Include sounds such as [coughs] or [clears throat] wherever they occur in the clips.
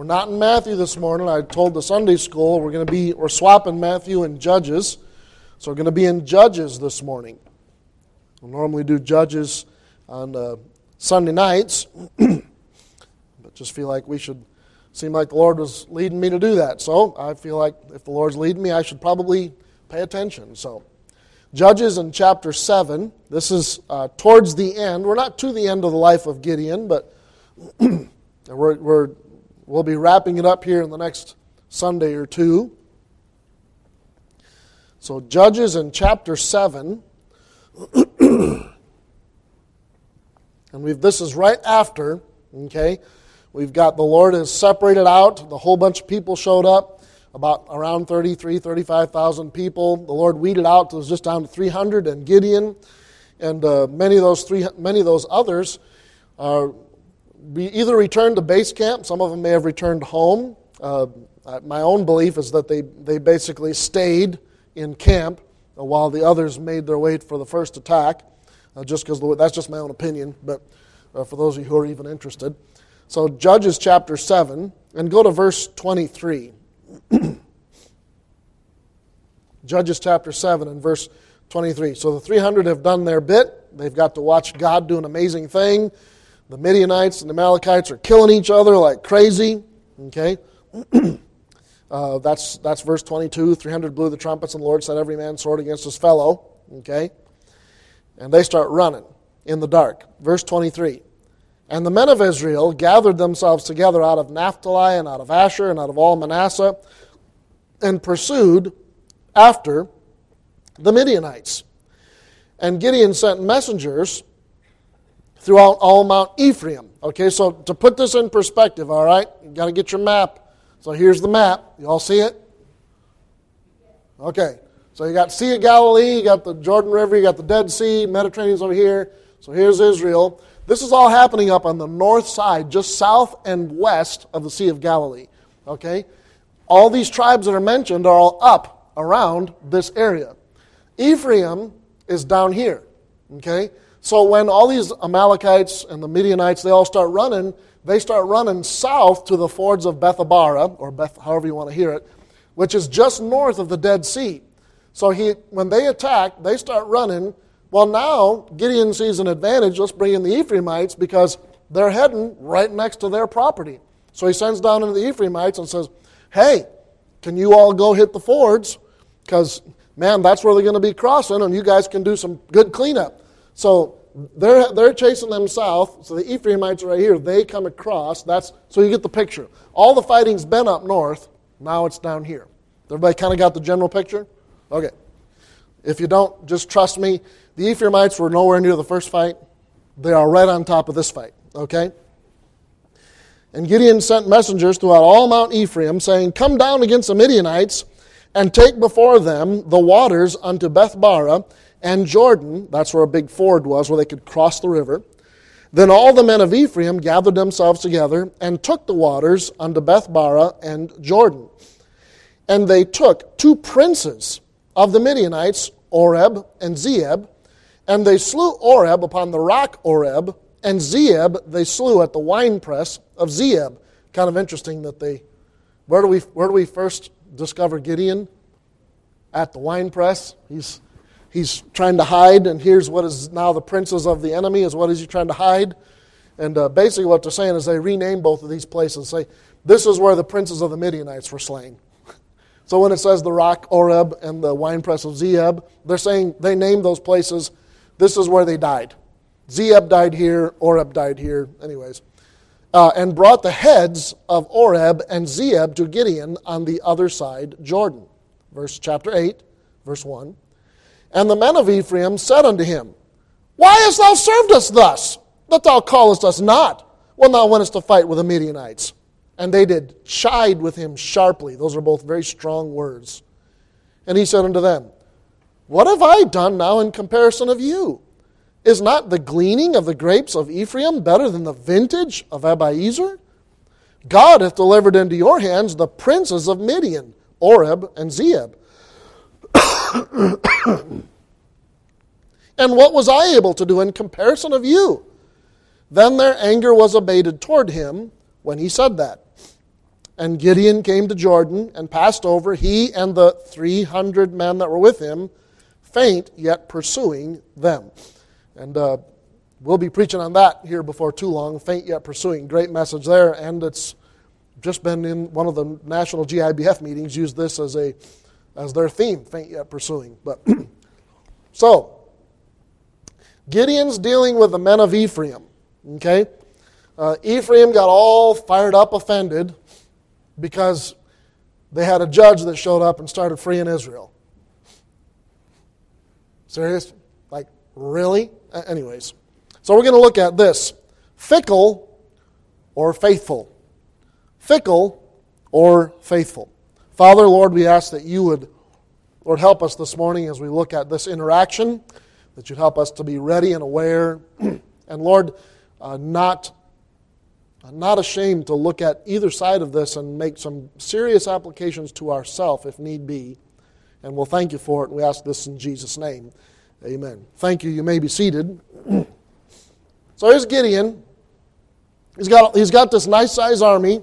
We're not in Matthew this morning. I told the Sunday school we're going to be we're swapping Matthew and Judges. So we're going to be in Judges this morning. We will normally do Judges on uh, Sunday nights, [clears throat] but just feel like we should seem like the Lord was leading me to do that. So I feel like if the Lord's leading me, I should probably pay attention. So Judges in chapter 7. This is uh, towards the end. We're not to the end of the life of Gideon, but [clears throat] we're, we're, we'll be wrapping it up here in the next Sunday or two. So, Judges in chapter 7. [clears throat] and we've, this is right after, okay? We've got the Lord has separated out, the whole bunch of people showed up about around 33, 35,000 people. The Lord weeded out, it was just down to 300, and Gideon and uh, many, of those three, many of those others uh, either returned to base camp, some of them may have returned home. Uh, my own belief is that they, they basically stayed in camp while the others made their way for the first attack, uh, just because that's just my own opinion, but uh, for those of you who are even interested. So, Judges chapter 7, and go to verse 23. [clears throat] Judges chapter 7 and verse 23. So the 300 have done their bit. They've got to watch God do an amazing thing. The Midianites and the Amalekites are killing each other like crazy. Okay? [clears throat] uh, that's, that's verse 22. 300 blew the trumpets, and the Lord set every man's sword against his fellow. Okay? And they start running in the dark. Verse 23. And the men of Israel gathered themselves together out of Naphtali and out of Asher and out of all Manasseh and pursued after the Midianites. And Gideon sent messengers throughout all Mount Ephraim. Okay, so to put this in perspective, all right, you got to get your map. So here's the map. You all see it? Okay, so you got Sea of Galilee, you got the Jordan River, you got the Dead Sea, Mediterranean's over here. So here's Israel. This is all happening up on the north side, just south and west of the Sea of Galilee. Okay? All these tribes that are mentioned are all up around this area. Ephraim is down here. Okay? So when all these Amalekites and the Midianites, they all start running, they start running south to the fords of Bethabara, or Beth, however you want to hear it, which is just north of the Dead Sea. So he, when they attack, they start running well, now Gideon sees an advantage. Let's bring in the Ephraimites because they're heading right next to their property. So he sends down into the Ephraimites and says, Hey, can you all go hit the fords? Because, man, that's where they're going to be crossing, and you guys can do some good cleanup. So they're, they're chasing them south. So the Ephraimites are right here. They come across. That's So you get the picture. All the fighting's been up north. Now it's down here. Everybody kind of got the general picture? Okay. If you don't, just trust me. The Ephraimites were nowhere near the first fight. They are right on top of this fight, okay? And Gideon sent messengers throughout all Mount Ephraim, saying, Come down against the Midianites and take before them the waters unto Bethbarah and Jordan. That's where a big ford was, where they could cross the river. Then all the men of Ephraim gathered themselves together and took the waters unto Bethbarah and Jordan. And they took two princes of the Midianites, Oreb and Zeeb, and they slew Oreb upon the rock Oreb, and Zeeb they slew at the winepress of Zeeb. Kind of interesting that they. Where do we, where do we first discover Gideon? At the winepress. He's, he's trying to hide, and here's what is now the princes of the enemy, is what is he trying to hide? And uh, basically, what they're saying is they rename both of these places. Say, this is where the princes of the Midianites were slain. [laughs] so when it says the rock Oreb and the winepress of Zeeb, they're saying they named those places this is where they died. Zeeb died here, Oreb died here, anyways. Uh, and brought the heads of Oreb and Zeeb to Gideon on the other side Jordan. Verse chapter 8, verse 1. And the men of Ephraim said unto him, Why hast thou served us thus, that thou callest us not, when thou wentest to fight with the Midianites? And they did chide with him sharply. Those are both very strong words. And he said unto them, what have I done now in comparison of you? Is not the gleaning of the grapes of Ephraim better than the vintage of Abiezer? God hath delivered into your hands the princes of Midian, Oreb and Zeeb. [coughs] and what was I able to do in comparison of you? Then their anger was abated toward him when he said that. And Gideon came to Jordan and passed over, he and the 300 men that were with him, faint yet pursuing them. And uh, we'll be preaching on that here before too long, faint yet pursuing. Great message there, and it's just been in one of the national GIBF meetings, used this as, a, as their theme, faint yet pursuing. But [clears throat] So, Gideon's dealing with the men of Ephraim. Okay? Uh, Ephraim got all fired up, offended, because they had a judge that showed up and started freeing Israel. Serious? Like, really? Anyways, so we're going to look at this fickle or faithful. Fickle or faithful. Father, Lord, we ask that you would, Lord, help us this morning as we look at this interaction, that you'd help us to be ready and aware, [clears throat] and Lord, uh, not not ashamed to look at either side of this and make some serious applications to ourselves if need be. And we'll thank you for it. We ask this in Jesus' name. Amen. Thank you. You may be seated. [clears throat] so here's Gideon. He's got, he's got this nice sized army, you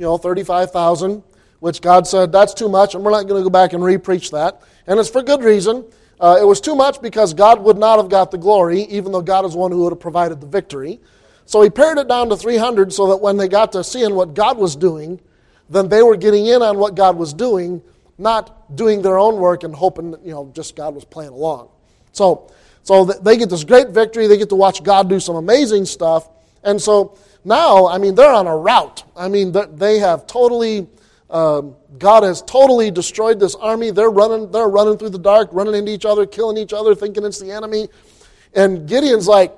know, 35,000, which God said, that's too much, and we're not going to go back and re-preach that. And it's for good reason. Uh, it was too much because God would not have got the glory, even though God is one who would have provided the victory. So he pared it down to 300 so that when they got to seeing what God was doing, then they were getting in on what God was doing, not doing their own work and hoping that, you know, just God was playing along. So, so they get this great victory. They get to watch God do some amazing stuff. And so now, I mean, they're on a rout. I mean, they have totally, um, God has totally destroyed this army. They're running, they're running through the dark, running into each other, killing each other, thinking it's the enemy. And Gideon's like,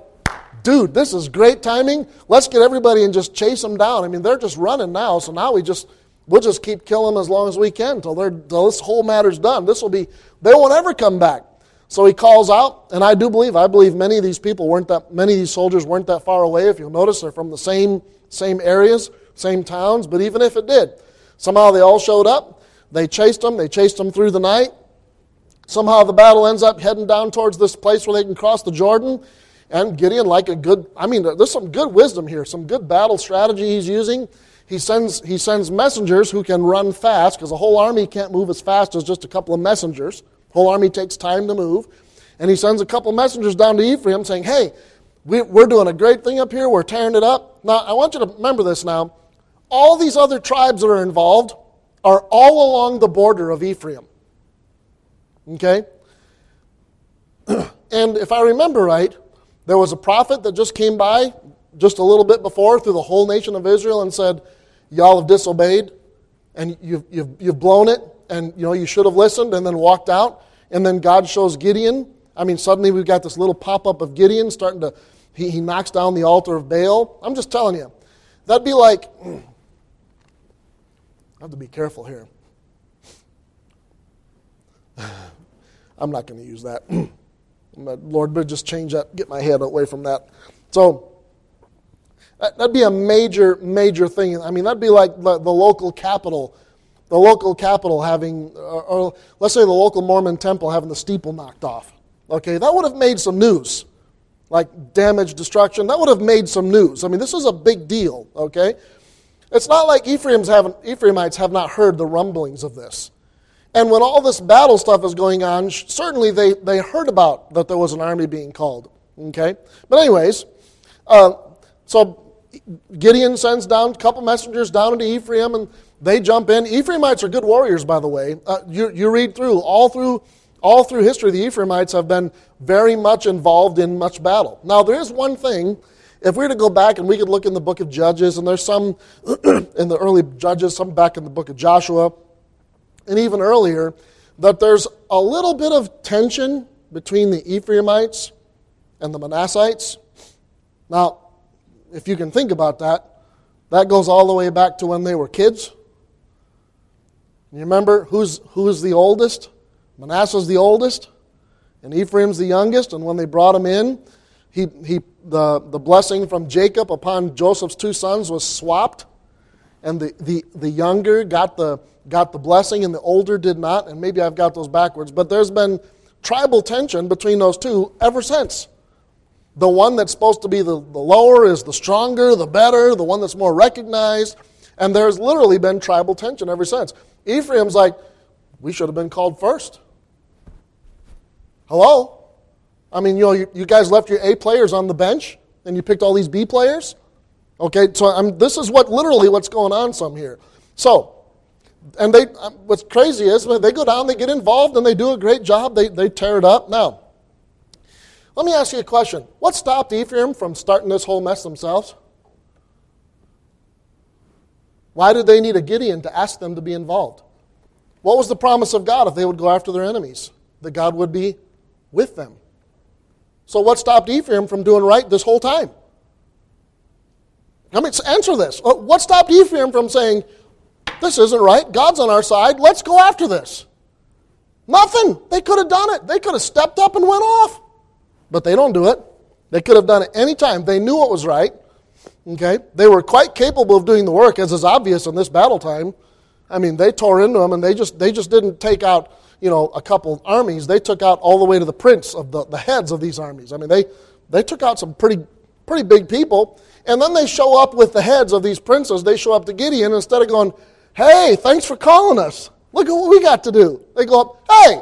dude, this is great timing. Let's get everybody and just chase them down. I mean, they're just running now, so now we just we'll just keep killing them as long as we can until this whole matter's done. This will be they won't ever come back. So he calls out, and I do believe, I believe many of these people weren't that many of these soldiers weren't that far away. If you'll notice, they're from the same same areas, same towns. But even if it did, somehow they all showed up. They chased them. They chased them through the night. Somehow the battle ends up heading down towards this place where they can cross the Jordan. And Gideon, like a good, I mean, there's some good wisdom here, some good battle strategy he's using. He sends, he sends messengers who can run fast because a whole army can't move as fast as just a couple of messengers. Whole army takes time to move. And he sends a couple messengers down to Ephraim saying, hey, we, we're doing a great thing up here. We're tearing it up. Now, I want you to remember this now. All these other tribes that are involved are all along the border of Ephraim. Okay? [clears throat] and if I remember right, there was a prophet that just came by just a little bit before through the whole nation of Israel and said, Y'all have disobeyed and you've, you've, you've blown it and you know you should have listened and then walked out. And then God shows Gideon. I mean, suddenly we've got this little pop up of Gideon starting to, he, he knocks down the altar of Baal. I'm just telling you, that'd be like, [clears throat] have to be careful here. [sighs] I'm not going to use that. [clears throat] Lord, but just change that, get my head away from that. So, that'd be a major, major thing. I mean, that'd be like the, local capital, the local capital having, or, let's say the local Mormon temple having the steeple knocked off. Okay, that would have made some news. Like damage, destruction, that would have made some news. I mean, this is a big deal, okay? It's not like Ephraim's haven't, Ephraimites have not heard the rumblings of this. And when all this battle stuff is going on, certainly they, they heard about that there was an army being called. Okay? But, anyways, uh, so Gideon sends down a couple messengers down into Ephraim and they jump in. Ephraimites are good warriors, by the way. Uh, you, you read through, all through all through history, the Ephraimites have been very much involved in much battle. Now, there is one thing. If we were to go back and we could look in the book of Judges, and there's some [clears throat] in the early Judges, some back in the book of Joshua, and even earlier, that there's a little bit of tension between the Ephraimites and the Manassites. Now, if you can think about that, that goes all the way back to when they were kids. You remember who's, who's the oldest? Manasseh's the oldest, and Ephraim's the youngest. And when they brought him in, he, he, the, the blessing from Jacob upon Joseph's two sons was swapped, and the, the, the younger got the got the blessing and the older did not, and maybe I've got those backwards, but there's been tribal tension between those two ever since. The one that's supposed to be the, the lower is the stronger, the better, the one that's more recognized. And there's literally been tribal tension ever since. Ephraim's like, we should have been called first. Hello? I mean, you know, you, you guys left your A players on the bench and you picked all these B players? Okay, so I'm, this is what literally what's going on some here. So, and they, um, what's crazy is they go down, they get involved, and they do a great job. They, they tear it up. Now, let me ask you a question. What stopped Ephraim from starting this whole mess themselves? Why did they need a Gideon to ask them to be involved? What was the promise of God if they would go after their enemies? That God would be with them. So, what stopped Ephraim from doing right this whole time? I mean, answer this. Uh, what stopped Ephraim from saying, This isn't right, God's on our side, let's go after this? Nothing. They could have done it. They could have stepped up and went off. But they don't do it. They could have done it any time. They knew what was right. Okay? They were quite capable of doing the work, as is obvious in this battle time. I mean, they tore into them and they just, they just didn't take out, you know, a couple armies. They took out all the way to the prince of the, the heads of these armies. I mean, they, they took out some pretty, pretty big people. And then they show up with the heads of these princes. They show up to Gideon instead of going, hey, thanks for calling us. Look at what we got to do. They go up, hey.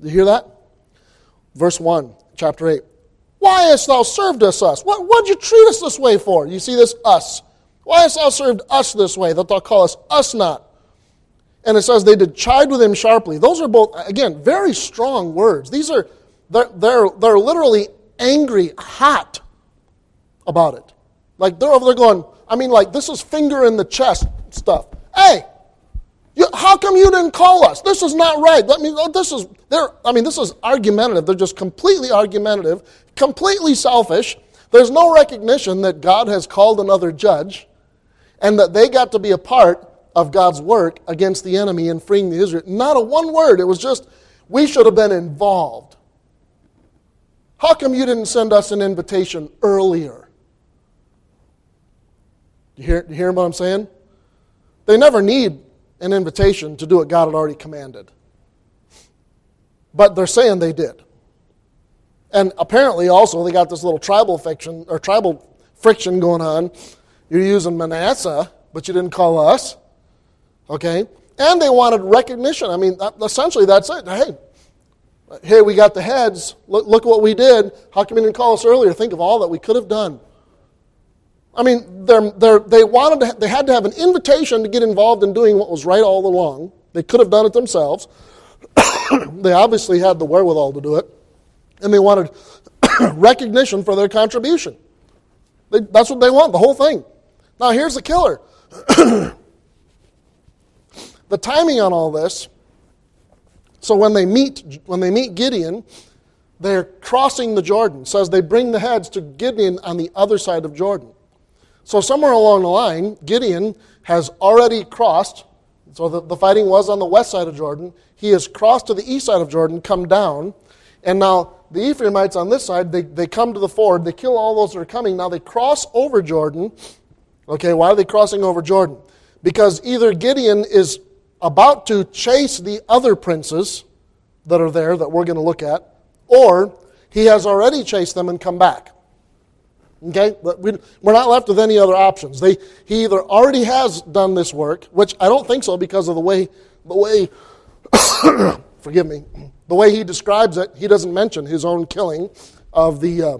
You hear that? Verse 1, chapter 8. Why hast thou served us us? What would you treat us this way for? You see this us. Why hast thou served us this way, that thou callest us not? And it says they did chide with him sharply. Those are both, again, very strong words. These are, they're, they're, they're literally angry, hot about it. Like they're over there going, I mean, like this is finger in the chest stuff. Hey, you, how come you didn't call us? This is not right. Let me. Oh, this is. They're. I mean, this is argumentative. They're just completely argumentative, completely selfish. There's no recognition that God has called another judge, and that they got to be a part of God's work against the enemy and freeing the Israel. Not a one word. It was just we should have been involved. How come you didn't send us an invitation earlier? You hear, you hear what I'm saying? They never need an invitation to do what God had already commanded. But they're saying they did. And apparently also they got this little tribal fiction or tribal friction going on. You're using Manasseh, but you didn't call us. Okay? And they wanted recognition. I mean, essentially that's it. Hey, Hey, we got the heads. Look, look what we did. How come you didn't call us earlier? Think of all that we could have done. I mean, they're, they're, they wanted to, they had to have an invitation to get involved in doing what was right all along. They could have done it themselves. [coughs] they obviously had the wherewithal to do it, and they wanted [coughs] recognition for their contribution. They, that's what they want, the whole thing. Now, here's the killer. [coughs] the timing on all this so when they meet, when they meet Gideon, they're crossing the Jordan. Says they bring the heads to Gideon on the other side of Jordan. So somewhere along the line, Gideon has already crossed. So the, the fighting was on the west side of Jordan. He has crossed to the east side of Jordan, come down, and now the Ephraimites on this side, they, they come to the ford, they kill all those that are coming. Now they cross over Jordan. Okay, why are they crossing over Jordan? Because either Gideon is about to chase the other princes that are there that we're going to look at, or he has already chased them and come back. Okay? But We're not left with any other options. They, he either already has done this work, which I don't think so because of the way, the way [coughs] forgive me, the way he describes it, he doesn't mention his own killing of the, uh,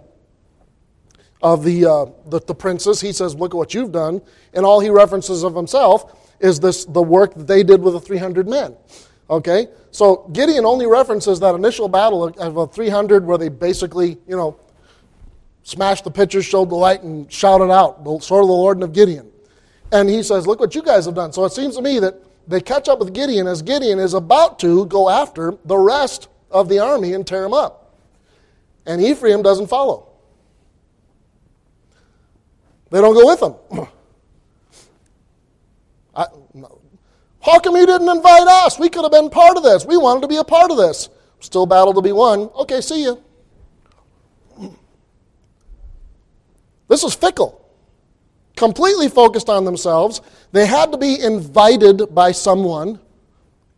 of the, uh, the, the princes. He says, look at what you've done. And all he references of himself is this the work that they did with the 300 men. Okay? So Gideon only references that initial battle of a 300 where they basically, you know, smashed the pitchers, showed the light, and shouted out, the sword of the Lord and of Gideon. And he says, Look what you guys have done. So it seems to me that they catch up with Gideon as Gideon is about to go after the rest of the army and tear him up. And Ephraim doesn't follow. They don't go with him. [clears throat] I. How come you didn't invite us? We could have been part of this. We wanted to be a part of this. Still battle to be won. Okay, see you. This is fickle. Completely focused on themselves. They had to be invited by someone,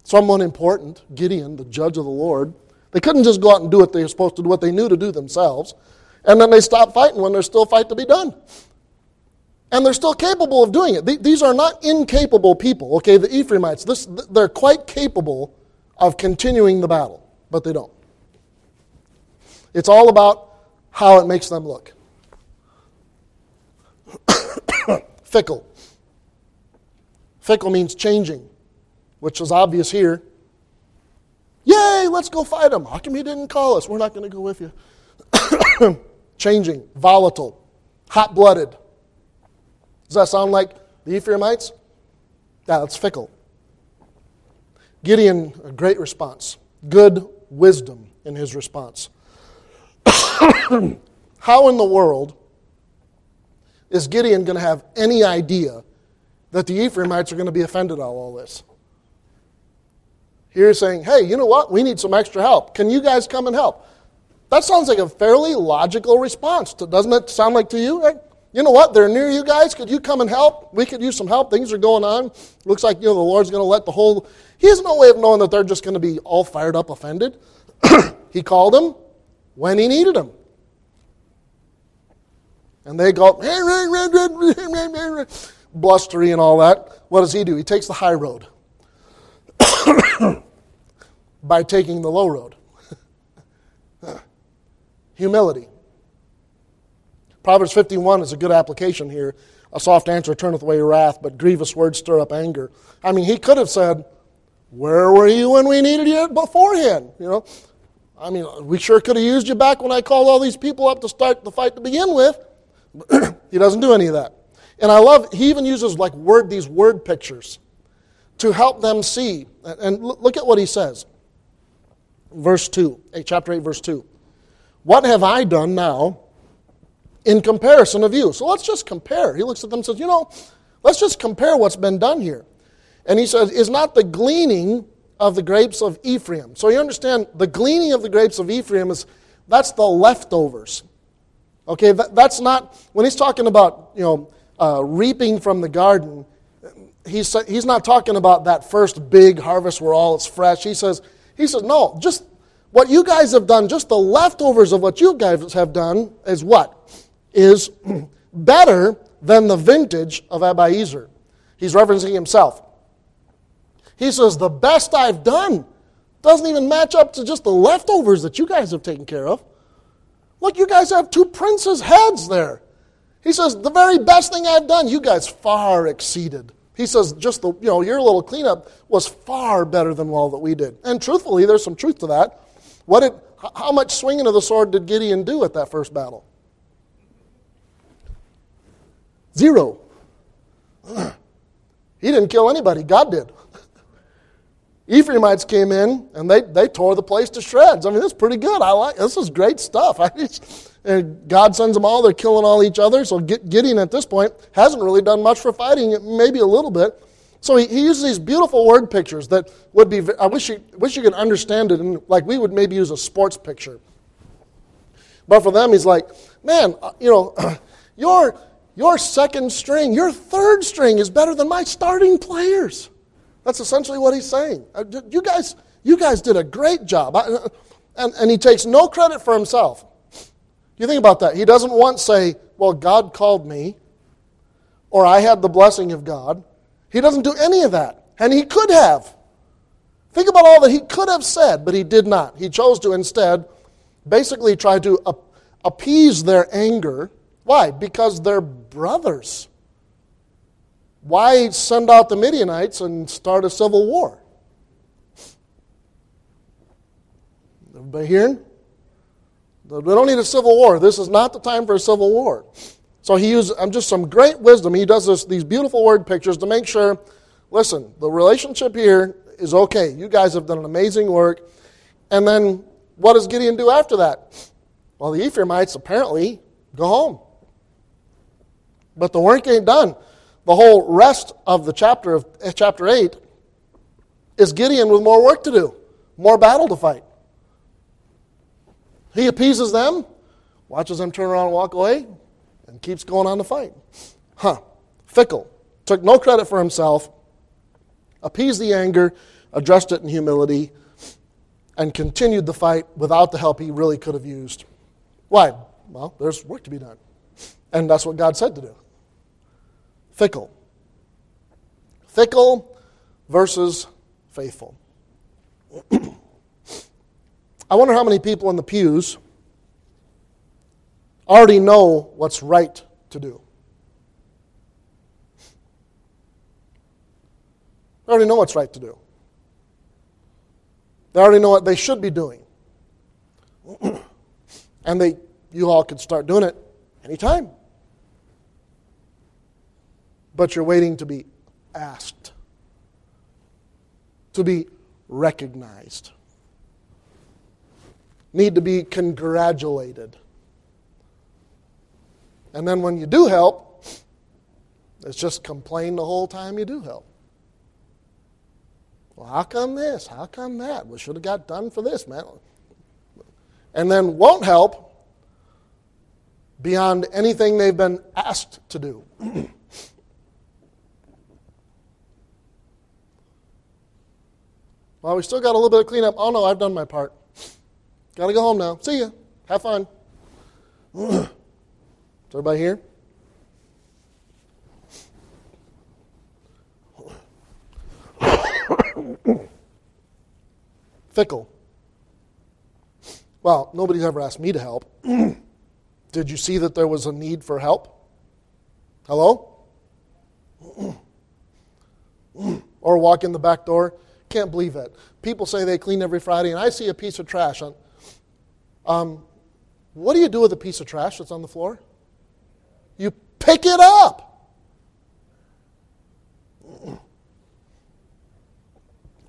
someone important, Gideon, the judge of the Lord. They couldn't just go out and do what they were supposed to do, what they knew to do themselves. And then they stop fighting when there's still fight to be done. And they're still capable of doing it. These are not incapable people, okay? The Ephraimites, this, they're quite capable of continuing the battle, but they don't. It's all about how it makes them look. [coughs] Fickle. Fickle means changing, which is obvious here. Yay, let's go fight them. How come you didn't call us? We're not going to go with you. [coughs] changing, volatile, hot blooded. Does that sound like the Ephraimites? That's fickle. Gideon, a great response. Good wisdom in his response. [coughs] How in the world is Gideon going to have any idea that the Ephraimites are going to be offended at all this? Here he's saying, hey, you know what? We need some extra help. Can you guys come and help? That sounds like a fairly logical response. Doesn't it sound like to you? You know what? They're near you guys. Could you come and help? We could use some help. Things are going on. Looks like you know the Lord's going to let the whole. He has no way of knowing that they're just going to be all fired up, offended. [clears throat] he called them when he needed them. And they go blustery and all that. What does he do? He takes the high road [coughs] by taking the low road. [laughs] Humility. Proverbs 51 is a good application here. A soft answer turneth away wrath, but grievous words stir up anger. I mean, he could have said, Where were you when we needed you beforehand? You know, I mean, we sure could have used you back when I called all these people up to start the fight to begin with. [clears throat] he doesn't do any of that. And I love, he even uses like word, these word pictures to help them see. And look at what he says. Verse 2, eh, chapter 8, verse 2. What have I done now in comparison of you? So let's just compare. He looks at them and says, You know, let's just compare what's been done here. And he says, Is not the gleaning of the grapes of Ephraim? So you understand, the gleaning of the grapes of Ephraim is that's the leftovers. Okay, that, that's not, when he's talking about, you know, uh, reaping from the garden, he's, he's not talking about that first big harvest where all is fresh. He says, he says, no, just what you guys have done, just the leftovers of what you guys have done is what? Is [clears throat] better than the vintage of Abiezer. He's referencing himself. He says, the best I've done doesn't even match up to just the leftovers that you guys have taken care of. Look, you guys have two princes' heads there. He says, The very best thing I've done, you guys far exceeded. He says, just the, you know, your little cleanup was far better than all that we did. And truthfully, there's some truth to that. What did, how much swinging of the sword did Gideon do at that first battle? Zero. [clears throat] He didn't kill anybody, God did. [laughs] Ephraimites came in and they, they tore the place to shreds. I mean, that's pretty good. I like this is great stuff. [laughs] And God sends them all. They're killing all each other. So Gideon at this point hasn't really done much for fighting, maybe a little bit. So he, he uses these beautiful word pictures that would be. I wish you wish you could understand it. And like we would maybe use a sports picture. But for them, he's like, man, uh, you know, [clears throat] your your second string, your third string is better than my starting players. That's essentially what he's saying. Uh, you guys, you guys did a great job. Uh, and, and he takes no credit for himself. You think about that. He doesn't once say, Well, God called me, or I had the blessing of God. He doesn't do any of that. And he could have. Think about all that he could have said, but he did not. He chose to instead basically try to appease their anger. Why? Because they're brothers. Why send out the Midianites and start a civil war? Everybody hearing? We don't need a civil war. This is not the time for a civil war. So he uses just some great wisdom. He does this, these beautiful word pictures to make sure, listen, the relationship here is okay. You guys have done an amazing work. And then what does Gideon do after that? Well, the Ephraimites apparently go home. But the work ain't done the whole rest of the chapter of eh, chapter 8 is Gideon with more work to do, more battle to fight. He appeases them, watches them turn around and walk away, and keeps going on to fight. Huh. Fickle. Took no credit for himself, appeased the anger, addressed it in humility, and continued the fight without the help he really could have used. Why? Well, there's work to be done. And that's what God said to do. Fickle. Fickle versus faithful. [clears throat] I wonder how many people in the pews already know what's right to do. They already know what's right to do. They already know what they should be doing. [clears throat] and they you all could start doing it anytime. But you're waiting to be asked, to be recognized, need to be congratulated. And then when you do help, it's just complain the whole time you do help. Well, how come this? How come that? We should have got done for this, man. And then won't help beyond anything they've been asked to do. [clears throat] well, we still got a little bit of cleanup. Oh, no, I've done my part. Got to go home now. See ya. Have fun. [clears throat] Is everybody here? [coughs] Fickle. Well, nobody's ever asked me to help. [clears throat] Did you see that there was a need for help? Hello? [clears throat] or walk in the back door. Can't believe it. People say they clean every Friday, and I see a piece of trash. On, um, what do you do with a piece of trash that's on the floor? You pick it up.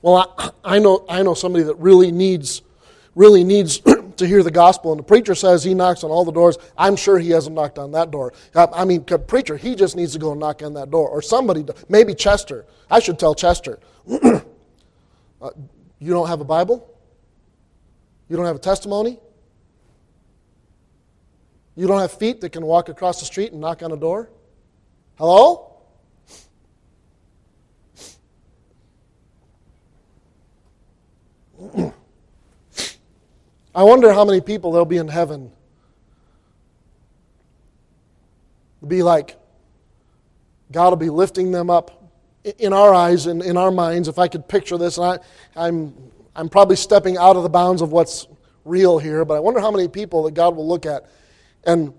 Well, I, I, know, I know somebody that really needs, really needs [clears throat] to hear the gospel, and the preacher says he knocks on all the doors. I'm sure he hasn't knocked on that door. I mean, preacher, he just needs to go and knock on that door, or somebody, maybe Chester. I should tell Chester. [clears throat] uh, you don't have a Bible? You don't have a testimony? You don't have feet that can walk across the street and knock on a door? Hello? [clears throat] I wonder how many people there'll be in heaven. Be like, God will be lifting them up in our eyes and in our minds. If I could picture this, and I, I'm, I'm probably stepping out of the bounds of what's real here, but I wonder how many people that God will look at. And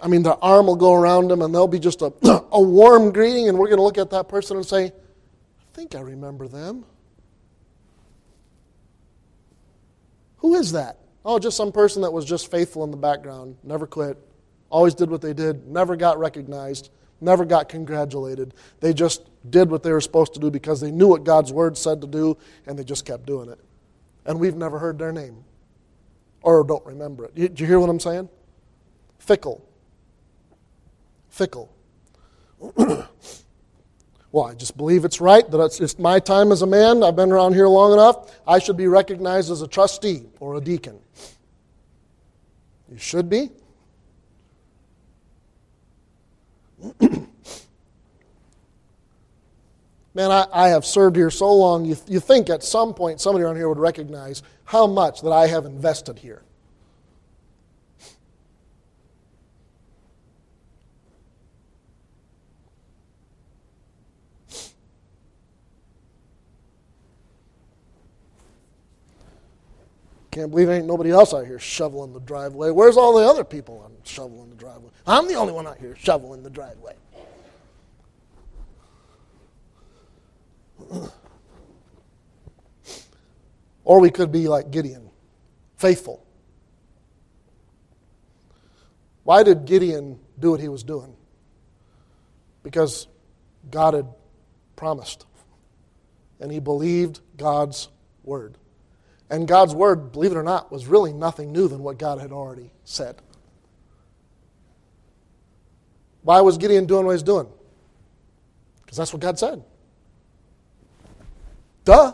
I mean, their arm will go around them, and there'll be just a, [clears throat] a warm greeting, and we're going to look at that person and say, I think I remember them. Who is that? Oh, just some person that was just faithful in the background, never quit, always did what they did, never got recognized, never got congratulated. They just did what they were supposed to do because they knew what God's word said to do, and they just kept doing it. And we've never heard their name or don't remember it. Do you hear what I'm saying? Fickle. Fickle. [clears throat] Well, I just believe it's right that it's, it's, my time as a man. I've been around here long enough. I should be recognized as a trustee or a deacon. You should be. Man, I, I, have served here so long, you, you think at some point somebody around here would recognize how much that I have invested here. Can't believe ain't nobody else out here shoveling the driveway. Where's all the other people on shoveling the driveway? I'm the only one out here shoveling the driveway. Or we could be like Gideon, faithful. Why did Gideon do what he was doing? Because God had promised, and he believed God's word. And God's word, believe it or not, was really nothing new than what God had already said. Why was Gideon doing what he's doing? Because that's what God said. Duh.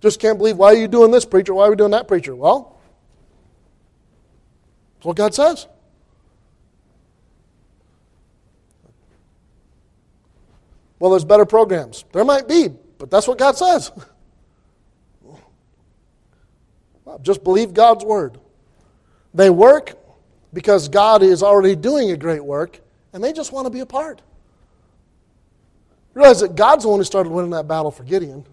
Just can't believe why are you doing this, preacher? Why are we doing that, preacher? Well, that's what God says. Well, there's better programs. There might be, but that's what God says. Just believe God's word. They work, because God is already doing a great work and they just want to be a part. Realize that God's the one who started winning that battle for Gideon.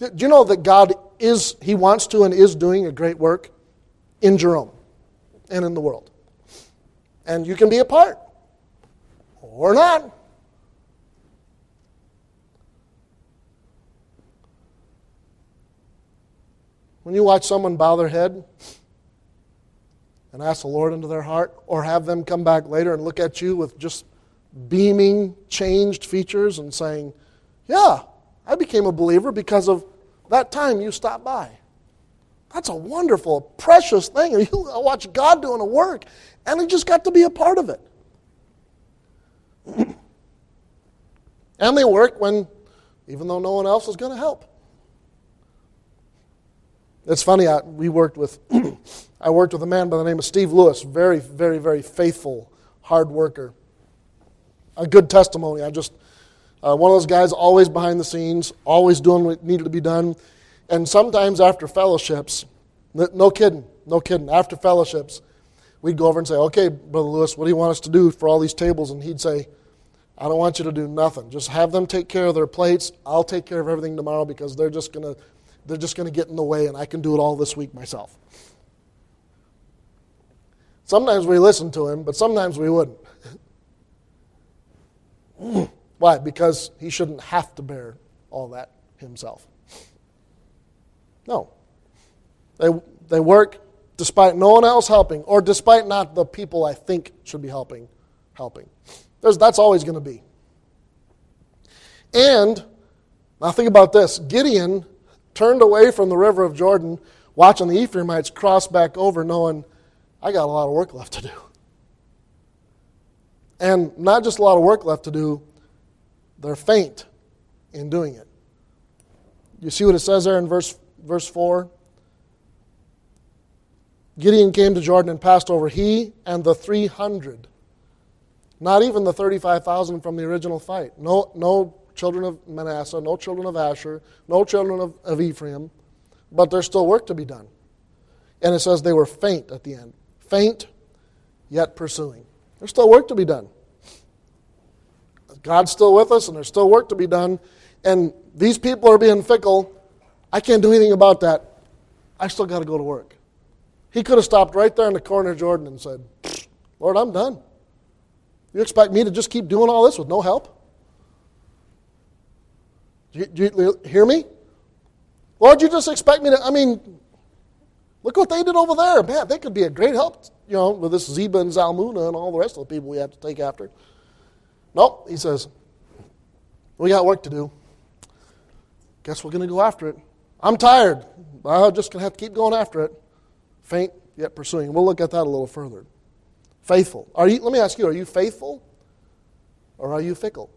Do you know that God is, He wants to and is doing a great work in Jerome and in the world? And you can be a part or not. When you watch someone bow their head and ask the Lord into their heart, or have them come back later and look at you with just beaming, changed features and saying, Yeah, I became a believer because of that time you stopped by. That's a wonderful, precious thing. [laughs] You watch God doing a work, and you just got to be a part of it. [clears throat] and they work when, even though no one else is going to help. It's funny. I, we worked with, [clears throat] I worked with a man by the name of Steve Lewis. Very, very, very faithful, hard worker. A good testimony. I'm just uh, one of those guys always behind the scenes, always doing what needed to be done. And sometimes after fellowships, no kidding, no kidding, after fellowships, we'd go over and say, okay, Brother Lewis, what do you want us to do for all these tables? And he'd say, I don't want you to do nothing. Just have them take care of their plates. I'll take care of everything tomorrow because they're just to they're just to get in the way and I can do it all this week myself. Sometimes we listened to him, but sometimes we wouldn't. [clears throat] Why? Because he shouldn't have to bear all that himself. No. They, they work despite no one else helping, or despite not the people I think should be helping, helping. There's, that's always going to be. And now think about this Gideon turned away from the river of Jordan, watching the Ephraimites cross back over, knowing, I got a lot of work left to do. And not just a lot of work left to do, they're faint in doing it. You see what it says there in verse, verse 4? Gideon came to Jordan and passed over, he and the 300. Not even the 35,000 from the original fight. No, no children of Manasseh, no children of Asher, no children of, of Ephraim, but there's still work to be done. And it says they were faint at the end. Faint, yet pursuing. There's still work to be done. God's still with us, and there's still work to be done. And these people are being fickle. I can't do anything about that. I still got to go to work. He could have stopped right there in the corner of Jordan and said, Lord, I'm done. You expect me to just keep doing all this with no help? Do you, do you hear me? Lord, you just expect me to, I mean, look what they did over there. Man, they could be a great help, you know, with this Zebah and Zalmunna and all the rest of the people we have to take after. Nope, he says, we got work to do. Guess we're going to go after it. I'm tired. I'm just going to have to keep going after it. Faint, yet pursuing. We'll look at that a little further. Faithful. Are you, let me ask you, are you faithful or are you fickle?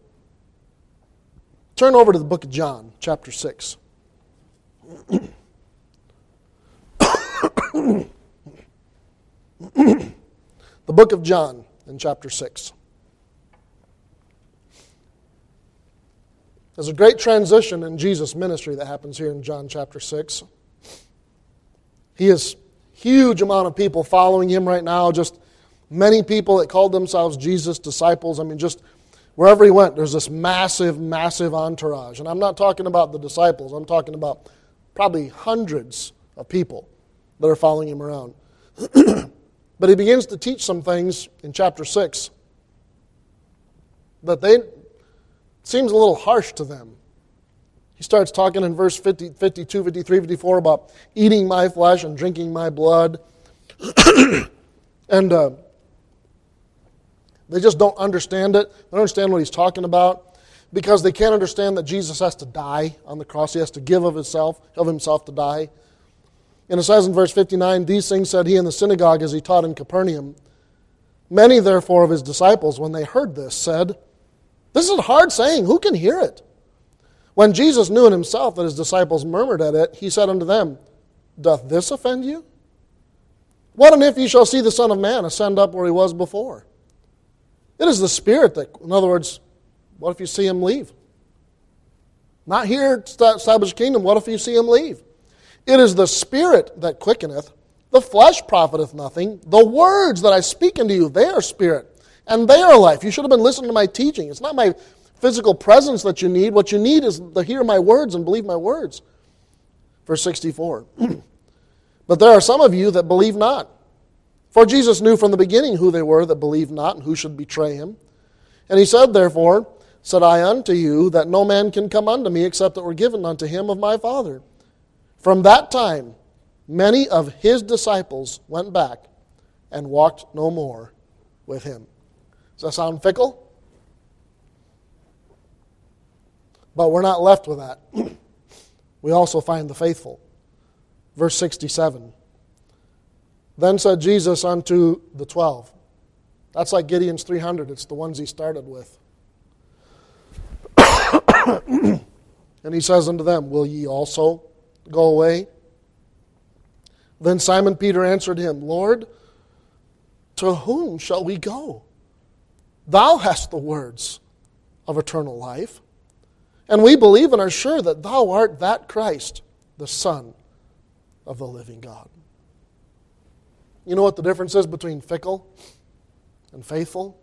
Turn over to the book of John, chapter 6. [coughs] [coughs] [coughs] [clears throat] the book of John in chapter 6. There's a great transition in Jesus' ministry that happens here in John chapter 6. He has huge amount of people following him right now, just many people that called themselves Jesus' disciples. I mean, just Wherever he went, there's this massive, massive entourage. And I'm not talking about the disciples, I'm talking about probably hundreds of people that are following him around. [clears throat] but he begins to teach some things in chapter 6 that they seems a little harsh to them. He starts talking in verse 50, 52, 53, 54 about eating my flesh and drinking my blood. [clears throat] and uh, they just don't understand it. They don't understand what he's talking about because they can't understand that Jesus has to die on the cross. He has to give of himself, of himself to die. And it says in verse 59, These things said he in the synagogue as he taught in Capernaum. Many, therefore, of his disciples, when they heard this, said, This is a hard saying. Who can hear it? When Jesus knew in himself that his disciples murmured at it, he said unto them, Doth this offend you? What and if ye shall see the Son of Man ascend up where he was before? It is the Spirit that, in other words, what if you see him leave? Not here to establish kingdom. What if you see him leave? It is the Spirit that quickeneth, The flesh profiteth nothing. The words that I speak unto you, they are spirit, and they are life. You should have been listening to my teaching. It's not my physical presence that you need. What you need is to hear my words and believe my words. Verse 64. [clears throat] but there are some of you that believe not. For Jesus knew from the beginning who they were that believed not and who should betray him. And he said, Therefore, said I unto you, that no man can come unto me except that were given unto him of my Father. From that time, many of his disciples went back and walked no more with him. Does that sound fickle? But we're not left with that. [clears throat] we also find the faithful. Verse 67. Then said Jesus unto the twelve. That's like Gideon's 300. It's the ones he started with. [clears throat] and he says unto them, Will ye also go away? Then Simon Peter answered him, Lord, to whom shall we go? Thou hast the words of eternal life. And we believe and are sure that thou art that Christ, the Son of the living God. You know what the difference is between fickle and faithful?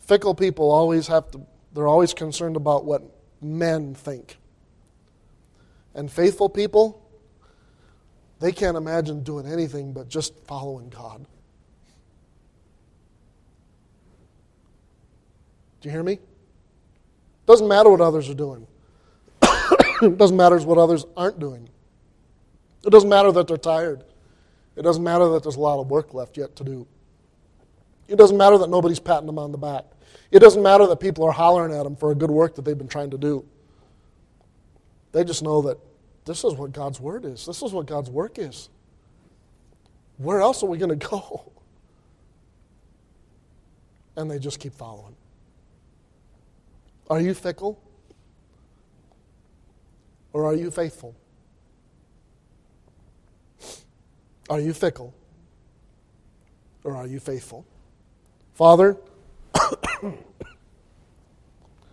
Fickle people always have to, they're always concerned about what men think. And faithful people, they can't imagine doing anything but just following God. Do you hear me? Doesn't matter what others are doing. [coughs] it doesn't matter what others aren't doing. It doesn't matter that they're tired. It doesn't matter that there's a lot of work left yet to do. It doesn't matter that nobody's patting them on the back. It doesn't matter that people are hollering at them for a good work that they've been trying to do. They just know that this is what God's word is. This is what God's work is. Where else are we going to go? [laughs] And they just keep following. Are you fickle? Or are you faithful? [sniffs] Are you fickle? Or are you faithful? Father, [clears throat]